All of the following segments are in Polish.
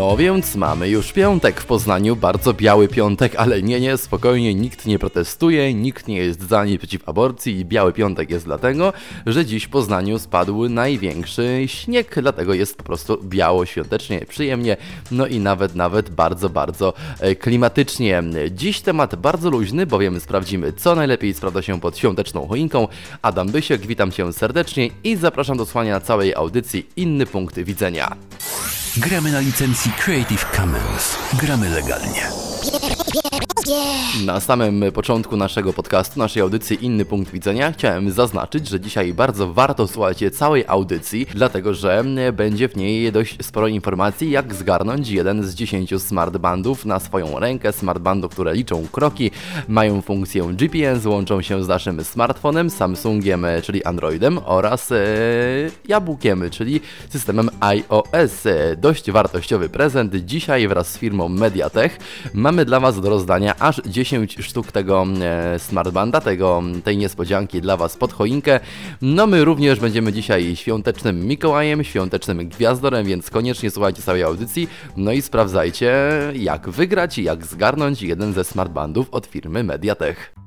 No więc mamy już piątek w Poznaniu, bardzo biały piątek, ale nie, nie, spokojnie, nikt nie protestuje, nikt nie jest za ani przeciw aborcji i biały piątek jest dlatego, że dziś w Poznaniu spadł największy śnieg, dlatego jest po prostu biało, świątecznie, przyjemnie, no i nawet, nawet bardzo, bardzo e, klimatycznie. Dziś temat bardzo luźny, bowiem sprawdzimy, co najlepiej sprawdza się pod świąteczną choinką. Adam Bysiek, witam Cię serdecznie i zapraszam do słuchania całej audycji Inny Punkt Widzenia. Gramy na licencji Creative Commons. Gramy legalnie. Na samym początku naszego podcastu, naszej audycji Inny Punkt Widzenia chciałem zaznaczyć, że dzisiaj bardzo warto słuchać całej audycji, dlatego że będzie w niej dość sporo informacji, jak zgarnąć jeden z 10 smartbandów na swoją rękę, smartbandów, które liczą kroki, mają funkcję GPS, łączą się z naszym smartfonem, Samsungiem, czyli Androidem oraz e, jabłkiem, czyli systemem iOS. Dość wartościowy prezent. Dzisiaj wraz z firmą Mediatek mamy dla Was do rozdania aż 10 sztuk tego e, smartbanda, tego, tej niespodzianki dla Was pod choinkę. No my również będziemy dzisiaj świątecznym Mikołajem, świątecznym Gwiazdorem, więc koniecznie słuchajcie całej audycji, no i sprawdzajcie jak wygrać i jak zgarnąć jeden ze smartbandów od firmy Mediatek.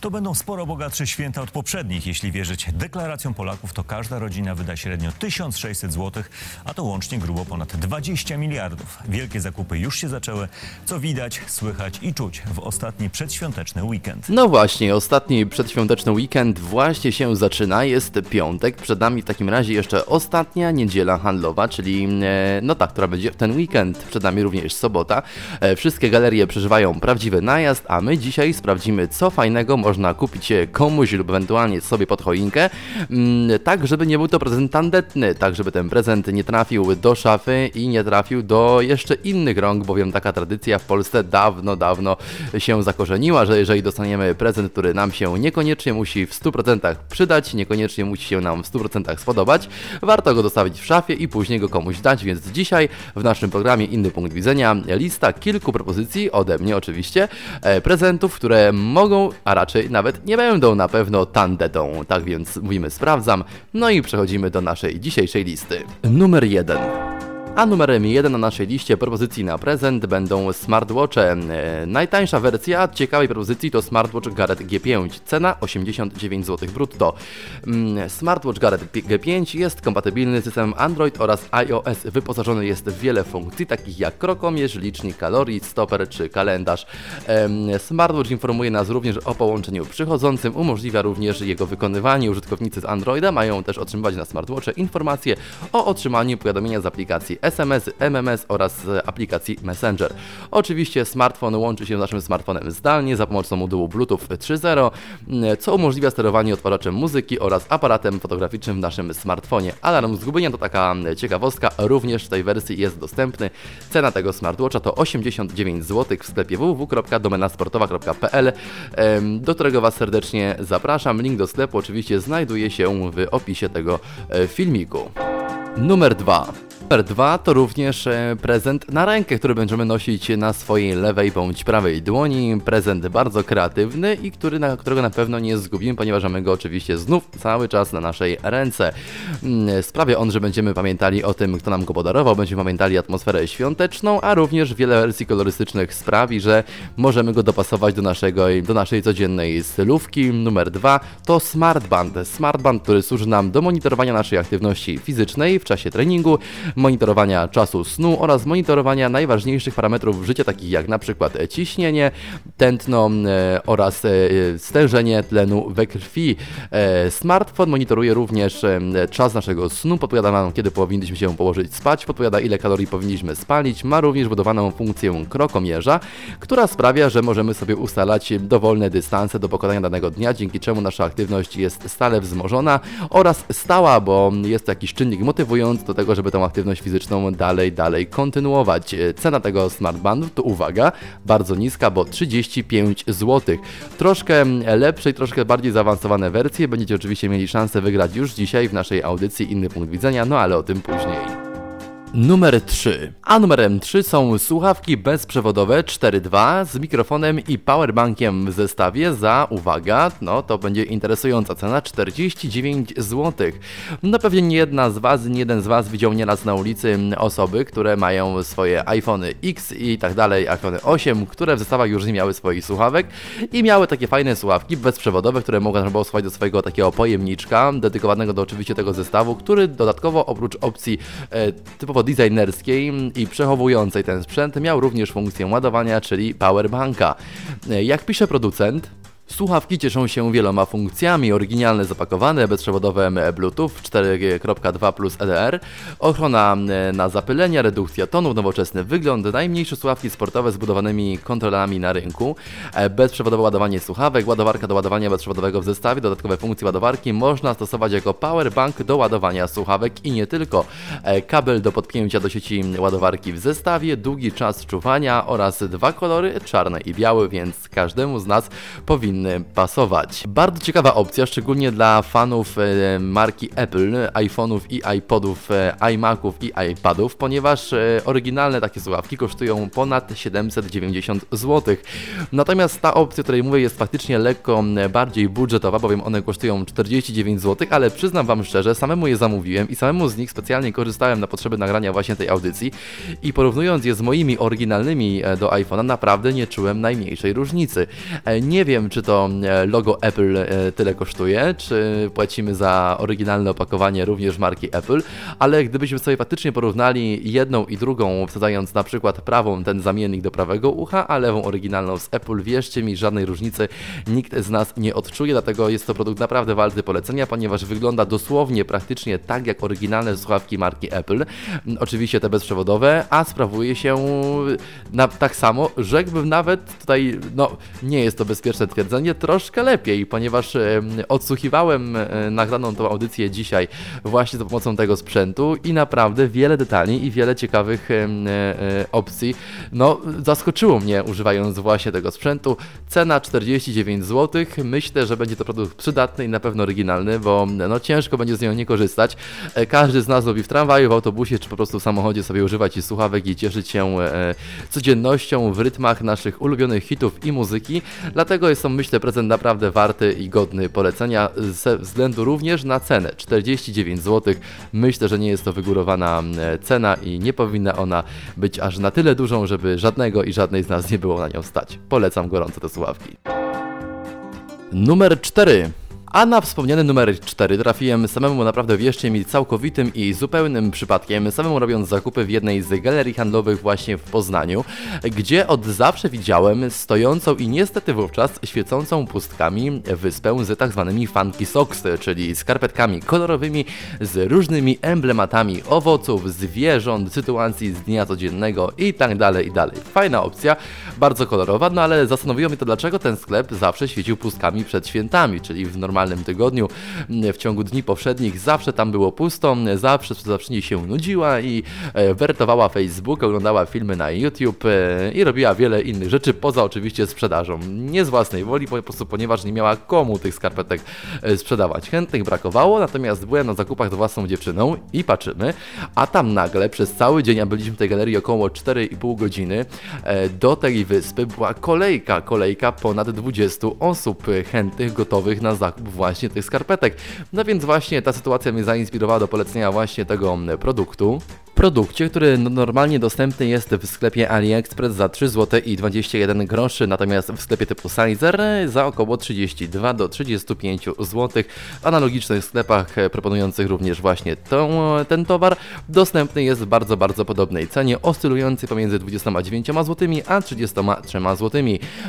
To będą sporo bogatsze święta od poprzednich. Jeśli wierzyć deklaracjom Polaków, to każda rodzina wyda średnio 1600 zł, a to łącznie grubo ponad 20 miliardów. Wielkie zakupy już się zaczęły, co widać, słychać i czuć w ostatni przedświąteczny weekend. No właśnie, ostatni przedświąteczny weekend właśnie się zaczyna, jest piątek, przed nami w takim razie jeszcze ostatnia niedziela handlowa, czyli e, no tak, która będzie ten weekend, przed nami również sobota. E, wszystkie galerie przeżywają prawdziwy najazd, a my dzisiaj sprawdzimy co fajnego można można kupić komuś lub ewentualnie sobie pod choinkę, mm, tak żeby nie był to prezent tandetny, tak żeby ten prezent nie trafił do szafy i nie trafił do jeszcze innych rąk, bowiem taka tradycja w Polsce dawno, dawno się zakorzeniła, że jeżeli dostaniemy prezent, który nam się niekoniecznie musi w 100% przydać, niekoniecznie musi się nam w 100% spodobać, warto go zostawić w szafie i później go komuś dać, więc dzisiaj w naszym programie Inny Punkt Widzenia lista kilku propozycji, ode mnie oczywiście, e, prezentów, które mogą, a raczej nawet nie będą na pewno tandetą. Tak więc mówimy sprawdzam, no i przechodzimy do naszej dzisiejszej listy. Numer 1. A numerem 1 na naszej liście propozycji na prezent będą smartwatche. Najtańsza wersja ciekawej propozycji to smartwatch Garrett G5. Cena 89 zł brutto. Mm, smartwatch Garrett G5 jest kompatybilny z systemem Android oraz iOS. Wyposażony jest w wiele funkcji, takich jak krokomierz, licznik kalorii, stoper czy kalendarz. Smartwatch informuje nas również o połączeniu przychodzącym, umożliwia również jego wykonywanie. Użytkownicy z Androida mają też otrzymywać na smartwatche informacje o otrzymaniu powiadomienia z aplikacji SMS, MMS oraz aplikacji Messenger. Oczywiście smartfon łączy się z naszym smartfonem zdalnie za pomocą modułu Bluetooth 3.0, co umożliwia sterowanie odtwarzaczem muzyki oraz aparatem fotograficznym w naszym smartfonie. Alarm zgubienia to taka ciekawostka, również w tej wersji jest dostępny. Cena tego smartwatcha to 89 zł w sklepie www.domenasportowa.pl, do którego Was serdecznie zapraszam. Link do sklepu oczywiście znajduje się w opisie tego e, filmiku. Numer 2. Numer 2 to również e, prezent na rękę, który będziemy nosić na swojej lewej bądź prawej dłoni. Prezent bardzo kreatywny i który, na, którego na pewno nie zgubimy, ponieważ mamy go oczywiście znów cały czas na naszej ręce. Mm, sprawia on, że będziemy pamiętali o tym, kto nam go podarował, będziemy pamiętali atmosferę świąteczną, a również wiele wersji kolorystycznych sprawi, że możemy go dopasować do, naszego, do naszej codziennej stylówki. Numer 2 to smartband. Smartband, który służy nam do monitorowania naszej aktywności fizycznej w czasie treningu, monitorowania czasu snu oraz monitorowania najważniejszych parametrów życia, takich jak na przykład ciśnienie, tętno e, oraz e, stężenie tlenu we krwi. E, smartfon monitoruje również czas naszego snu, podpowiada nam, kiedy powinniśmy się położyć spać, podpowiada ile kalorii powinniśmy spalić, ma również budowaną funkcję krokomierza, która sprawia, że możemy sobie ustalać dowolne dystanse do pokonania danego dnia, dzięki czemu nasza aktywność jest stale wzmożona oraz stała, bo jest to jakiś czynnik motywujący do tego, żeby tą aktywność aktywność fizyczną dalej, dalej kontynuować. Cena tego smartbandu to uwaga, bardzo niska, bo 35 zł. Troszkę lepsze i troszkę bardziej zaawansowane wersje będziecie oczywiście mieli szansę wygrać już dzisiaj w naszej audycji Inny Punkt Widzenia, no ale o tym później. Numer 3. A numerem 3 są słuchawki bezprzewodowe 4.2 z mikrofonem i powerbankiem w zestawie za, uwaga, no to będzie interesująca cena, 49 zł. No pewnie nie jedna z Was, nie jeden z Was widział nieraz na ulicy osoby, które mają swoje iPhony X i tak dalej, iPhone 8, które w zestawach już nie miały swoich słuchawek i miały takie fajne słuchawki bezprzewodowe, które można było schować do swojego takiego pojemniczka, dedykowanego do oczywiście tego zestawu, który dodatkowo oprócz opcji e, typowo designerskiej i przechowującej ten sprzęt miał również funkcję ładowania, czyli powerbanka. E, jak pisze producent, Słuchawki cieszą się wieloma funkcjami, oryginalne zapakowane, bezprzewodowe Bluetooth 4.2 plus EDR, ochrona e, na zapylenia, redukcja tonu, nowoczesny wygląd, najmniejsze słuchawki sportowe z budowanymi kontrolerami na rynku, e, bezprzewodowe ładowanie słuchawek, ładowarka do ładowania bezprzewodowego w zestawie, dodatkowe funkcje ładowarki można stosować jako powerbank do ładowania słuchawek i nie tylko. E, kabel do podpięcia do sieci ładowarki w zestawie, długi czas czuwania oraz dwa kolory, czarny i biały, więc każdemu z nas powinno pasować. Bardzo ciekawa opcja, szczególnie dla fanów e, marki Apple, iPhone'ów i iPodów, e, iMaców i iPadów, ponieważ e, oryginalne takie słuchawki kosztują ponad 790 zł. Natomiast ta opcja, o której mówię, jest faktycznie lekko bardziej budżetowa, bowiem one kosztują 49 zł, ale przyznam Wam szczerze, samemu je zamówiłem i samemu z nich specjalnie korzystałem na potrzeby nagrania właśnie tej audycji i porównując je z moimi oryginalnymi do iPhone'a, naprawdę nie czułem najmniejszej różnicy. Nie wiem, czy to to e, logo Apple e, tyle kosztuje, czy płacimy za oryginalne opakowanie również marki Apple, ale gdybyśmy sobie faktycznie porównali jedną i drugą, wsadzając na przykład prawą ten zamiennik do prawego ucha, a lewą oryginalną z Apple, wierzcie mi, żadnej różnicy nikt z nas nie odczuje, dlatego jest to produkt naprawdę walty polecenia, ponieważ wygląda dosłownie praktycznie tak jak oryginalne słuchawki marki Apple, oczywiście te bezprzewodowe, a sprawuje się na, tak samo, rzekłbym nawet tutaj, no nie jest to bezpieczne twierdzenie, nie troszkę lepiej, ponieważ odsłuchiwałem e, nagraną tą audycję dzisiaj właśnie za pomocą tego sprzętu i naprawdę wiele detali i wiele ciekawych e, e, opcji no, zaskoczyło mnie używając właśnie tego sprzętu. Cena 49 zł. Myślę, że będzie to produkt przydatny i na pewno oryginalny, bo no, ciężko będzie z niego nie korzystać. Każdy z nas lubi w tramwaju, w autobusie czy po prostu w samochodzie sobie używać i słuchawek i cieszyć się codziennością w rytmach naszych ulubionych hitów i muzyki. Dlatego jest to myślę prezent naprawdę warty i godny polecenia ze względu również na cenę 49 zł. Myślę, że nie jest to wygórowana cena i nie powinna ona być aż na tyle dużą, żeby żadnego i żadnej z nas nie było na nią stać. Polecam gorąco te słuchawki. Numer 4. A na wspomniany numer 4 trafiłem samemu naprawdę wierzcie mi całkowitym i zupełnym przypadkiem, samemu robiąc zakupy w jednej z galerii handlowych właśnie w Poznaniu, gdzie od zawsze widziałem stojącą i niestety wówczas świecącą pustkami wyspę z tak zwanymi funky socks, czyli skarpetkami kolorowymi z różnymi emblematami owoców, zwierząt, sytuacji z dnia codziennego i tak dalej i dalej. Fajna opcja, bardzo kolorowa, no ale zastanowiło mnie to dlaczego ten sklep zawsze świecił pustkami przed świętami, czyli w normalnym normalnym tygodniu, w ciągu dni powszednich zawsze tam było pusto, zawsze sprzedawczyni się nudziła i e, wertowała Facebook, oglądała filmy na YouTube e, i robiła wiele innych rzeczy, poza oczywiście sprzedażą. Nie z własnej woli, po prostu ponieważ nie miała komu tych skarpetek e, sprzedawać. Chętnych brakowało, natomiast byłem na zakupach z własną dziewczyną i patrzymy, a tam nagle przez cały dzień, a byliśmy w tej galerii około 4,5 godziny, do tej wyspy była kolejka, kolejka ponad 20 osób chętnych, gotowych na zakup właśnie tych skarpetek. No więc właśnie ta sytuacja mnie zainspirowała do polecenia właśnie tego produktu produkcie, który no, normalnie dostępny jest w sklepie AliExpress za 3 zł i 21 groszy, natomiast w sklepie typu Sizer za około 32 do 35 zł. W analogicznych sklepach proponujących również właśnie tą, ten towar dostępny jest w bardzo, bardzo podobnej cenie, oscylujący pomiędzy 29 zł a 33 zł.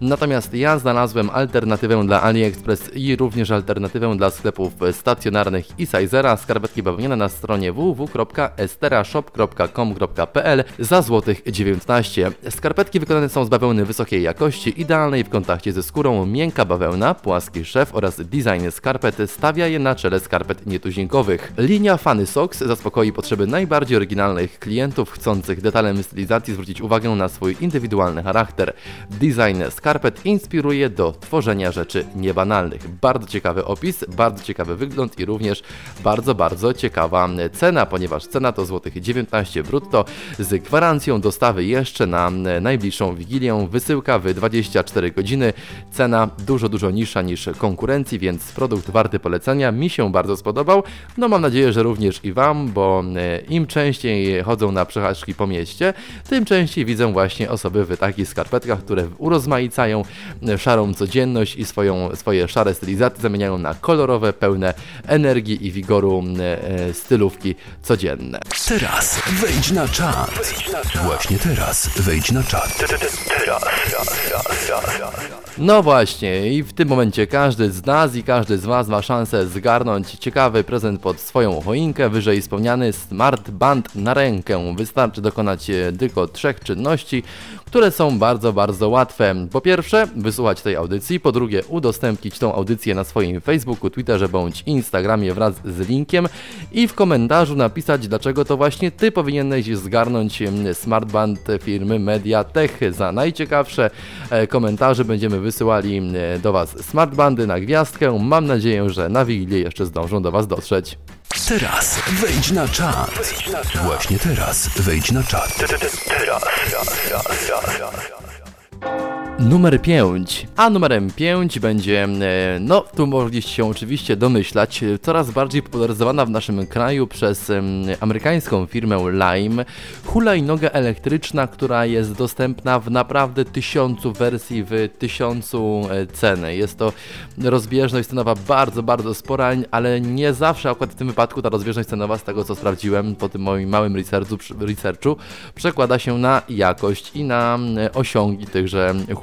Natomiast ja znalazłem alternatywę dla AliExpress i również alternatywę dla sklepów stacjonarnych i Sizera, skarpetki bawełniane na stronie www.esterashop shop.com.pl za złotych 19. Skarpetki wykonane są z bawełny wysokiej jakości, idealnej w kontakcie ze skórą, miękka bawełna, płaski szef oraz design skarpet stawia je na czele skarpet nietuzinkowych. Linia Funny Socks zaspokoi potrzeby najbardziej oryginalnych klientów chcących detalem stylizacji zwrócić uwagę na swój indywidualny charakter. Design skarpet inspiruje do tworzenia rzeczy niebanalnych. Bardzo ciekawy opis, bardzo ciekawy wygląd i również bardzo, bardzo ciekawa cena, ponieważ cena to złotych 19 19 brutto z gwarancją dostawy jeszcze na najbliższą Wigilię. Wysyłka w 24 godziny. Cena dużo, dużo niższa niż konkurencji, więc produkt warty polecenia. Mi się bardzo spodobał. No mam nadzieję, że również i Wam, bo im częściej chodzą na przechadzki po mieście, tym częściej widzę właśnie osoby w takich skarpetkach, które urozmaicają szarą codzienność i swoją, swoje szare stylizacje zamieniają na kolorowe, pełne energii i wigoru e, stylówki codzienne. Teraz wejdź na czat. Właśnie teraz wejdź na czat. No właśnie, i w tym momencie każdy z nas i każdy z Was ma szansę zgarnąć ciekawy prezent pod swoją choinkę, wyżej wspomniany Smart Band na rękę. Wystarczy dokonać e, tylko trzech czynności, które są bardzo, bardzo łatwe. Po pierwsze, wysłuchać tej audycji, po drugie, udostępnić tą audycję na swoim Facebooku, Twitterze bądź Instagramie wraz z linkiem i w komentarzu napisać, dlaczego to właśnie Ty powinieneś zgarnąć smartband firmy Mediatech. Za najciekawsze e, komentarze będziemy wysyłali do Was smartbandy na gwiazdkę. Mam nadzieję, że na Wigilię jeszcze zdążą do Was dotrzeć. Teraz wejdź na czat. Właśnie teraz wejdź na czat. Numer 5. A numerem 5 będzie, e, no tu mogliście się oczywiście domyślać, coraz bardziej popularyzowana w naszym kraju przez amerykańską firmę Lime hulajnoga elektryczna, która jest dostępna w naprawdę tysiącu wersji, w tysiącu e, ceny. Jest to rozbieżność cenowa bardzo, bardzo spora, ale nie zawsze akurat w tym wypadku ta rozbieżność cenowa, z tego co sprawdziłem po tym moim małym researchu, researchu przekłada się na jakość i na osiągi tychże hulajnóg.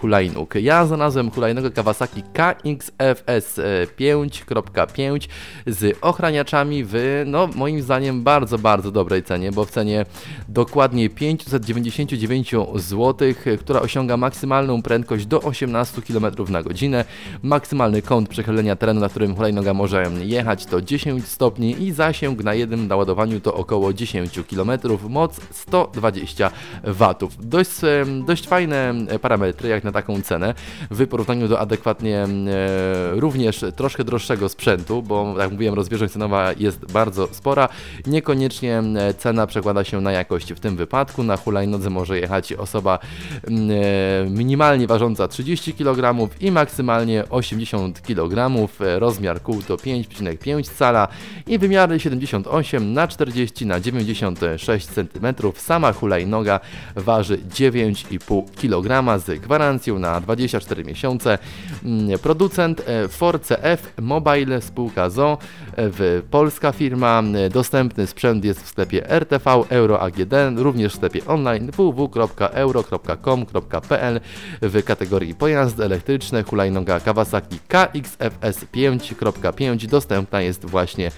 Ja znalazłem hulajnogę Kawasaki KXFS 5.5 z ochraniaczami w, no moim zdaniem, bardzo, bardzo dobrej cenie, bo w cenie dokładnie 599 zł, która osiąga maksymalną prędkość do 18 km na godzinę. Maksymalny kąt przechylenia terenu, na którym hulajnoga może jechać to 10 stopni i zasięg na jednym naładowaniu to około 10 km, moc 120 W. Dość, dość fajne parametry jak na taką cenę w porównaniu do adekwatnie e, również troszkę droższego sprzętu, bo jak mówiłem rozbieżność cenowa jest bardzo spora. Niekoniecznie cena przekłada się na jakość w tym wypadku. Na hulajnodze może jechać osoba e, minimalnie ważąca 30 kg i maksymalnie 80 kg. Rozmiar kół to 5,5 cala i wymiary 78 na 40 na 96 cm. Sama hulajnoga waży 9,5 kg z gwarancją na 24 miesiące. Mm, producent e, Force F Mobile spółka ZO, e, polska firma. Dostępny sprzęt jest w sklepie RTV Euro AGD, również w sklepie online www.euro.com.pl w kategorii pojazdy elektryczne hulajnoga Kawasaki KXFS 5.5 dostępna jest właśnie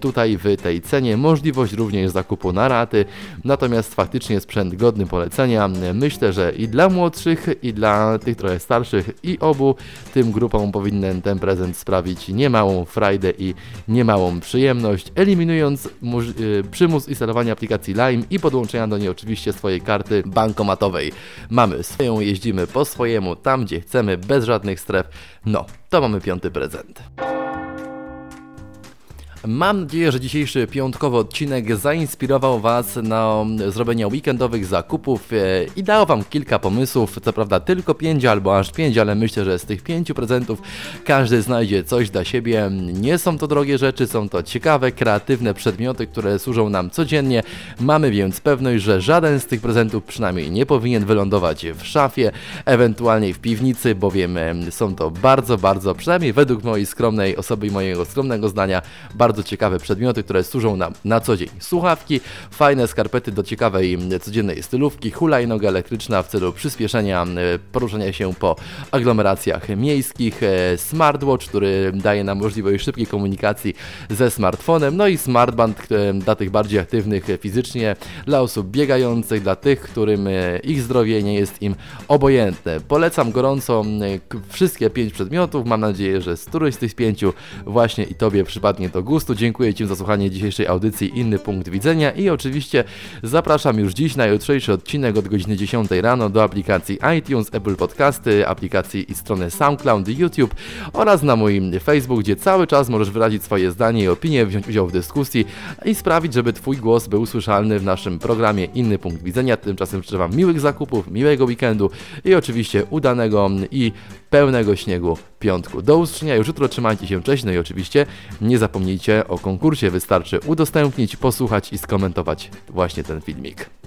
tutaj w tej cenie. Możliwość również zakupu na raty, natomiast faktycznie sprzęt godny polecenia. Myślę, że i dla młodszych, i dla tych trochę starszych, i obu tym grupom powinien ten prezent sprawić niemałą frajdę i niemałą przyjemność, eliminując y, przymus instalowania aplikacji Lime i podłączenia do niej oczywiście swojej karty bankomatowej. Mamy swoją, jeździmy po swojemu, tam gdzie chcemy, bez żadnych stref. No, to mamy piąty prezent. Mam nadzieję, że dzisiejszy piątkowy odcinek zainspirował Was na zrobienie weekendowych zakupów e, i dał Wam kilka pomysłów. Co prawda tylko pięć albo aż pięć, ale myślę, że z tych pięciu prezentów każdy znajdzie coś dla siebie. Nie są to drogie rzeczy, są to ciekawe, kreatywne przedmioty, które służą nam codziennie. Mamy więc pewność, że żaden z tych prezentów przynajmniej nie powinien wylądować w szafie, ewentualnie w piwnicy, bowiem są to bardzo, bardzo, przynajmniej według mojej skromnej osoby i mojego skromnego zdania, bardzo bardzo ciekawe przedmioty, które służą nam na co dzień. Słuchawki, fajne skarpety do ciekawej codziennej stylówki, hulajnoga elektryczna w celu przyspieszenia poruszania się po aglomeracjach miejskich, e, smartwatch, który daje nam możliwość szybkiej komunikacji ze smartfonem, no i smartband dla tych bardziej aktywnych fizycznie, dla osób biegających, dla tych, którym e, ich zdrowie nie jest im obojętne. Polecam gorąco wszystkie pięć przedmiotów, mam nadzieję, że z któryś z tych pięciu właśnie i Tobie przypadnie do gustu gustu. Dziękuję Ci za słuchanie dzisiejszej audycji Inny Punkt Widzenia i oczywiście zapraszam już dziś na jutrzejszy odcinek od godziny 10 rano do aplikacji iTunes, Apple Podcasty, aplikacji i strony SoundCloud, YouTube oraz na mój Facebook, gdzie cały czas możesz wyrazić swoje zdanie i opinie, wziąć udział w dyskusji i sprawić, żeby Twój głos był słyszalny w naszym programie Inny Punkt Widzenia. Tymczasem życzę Wam miłych zakupów, miłego weekendu i oczywiście udanego i pełnego śniegu piątku. Do usłyszenia już jutro, trzymajcie się, cześć, no i oczywiście nie zapomnijcie o konkursie, wystarczy udostępnić, posłuchać i skomentować właśnie ten filmik.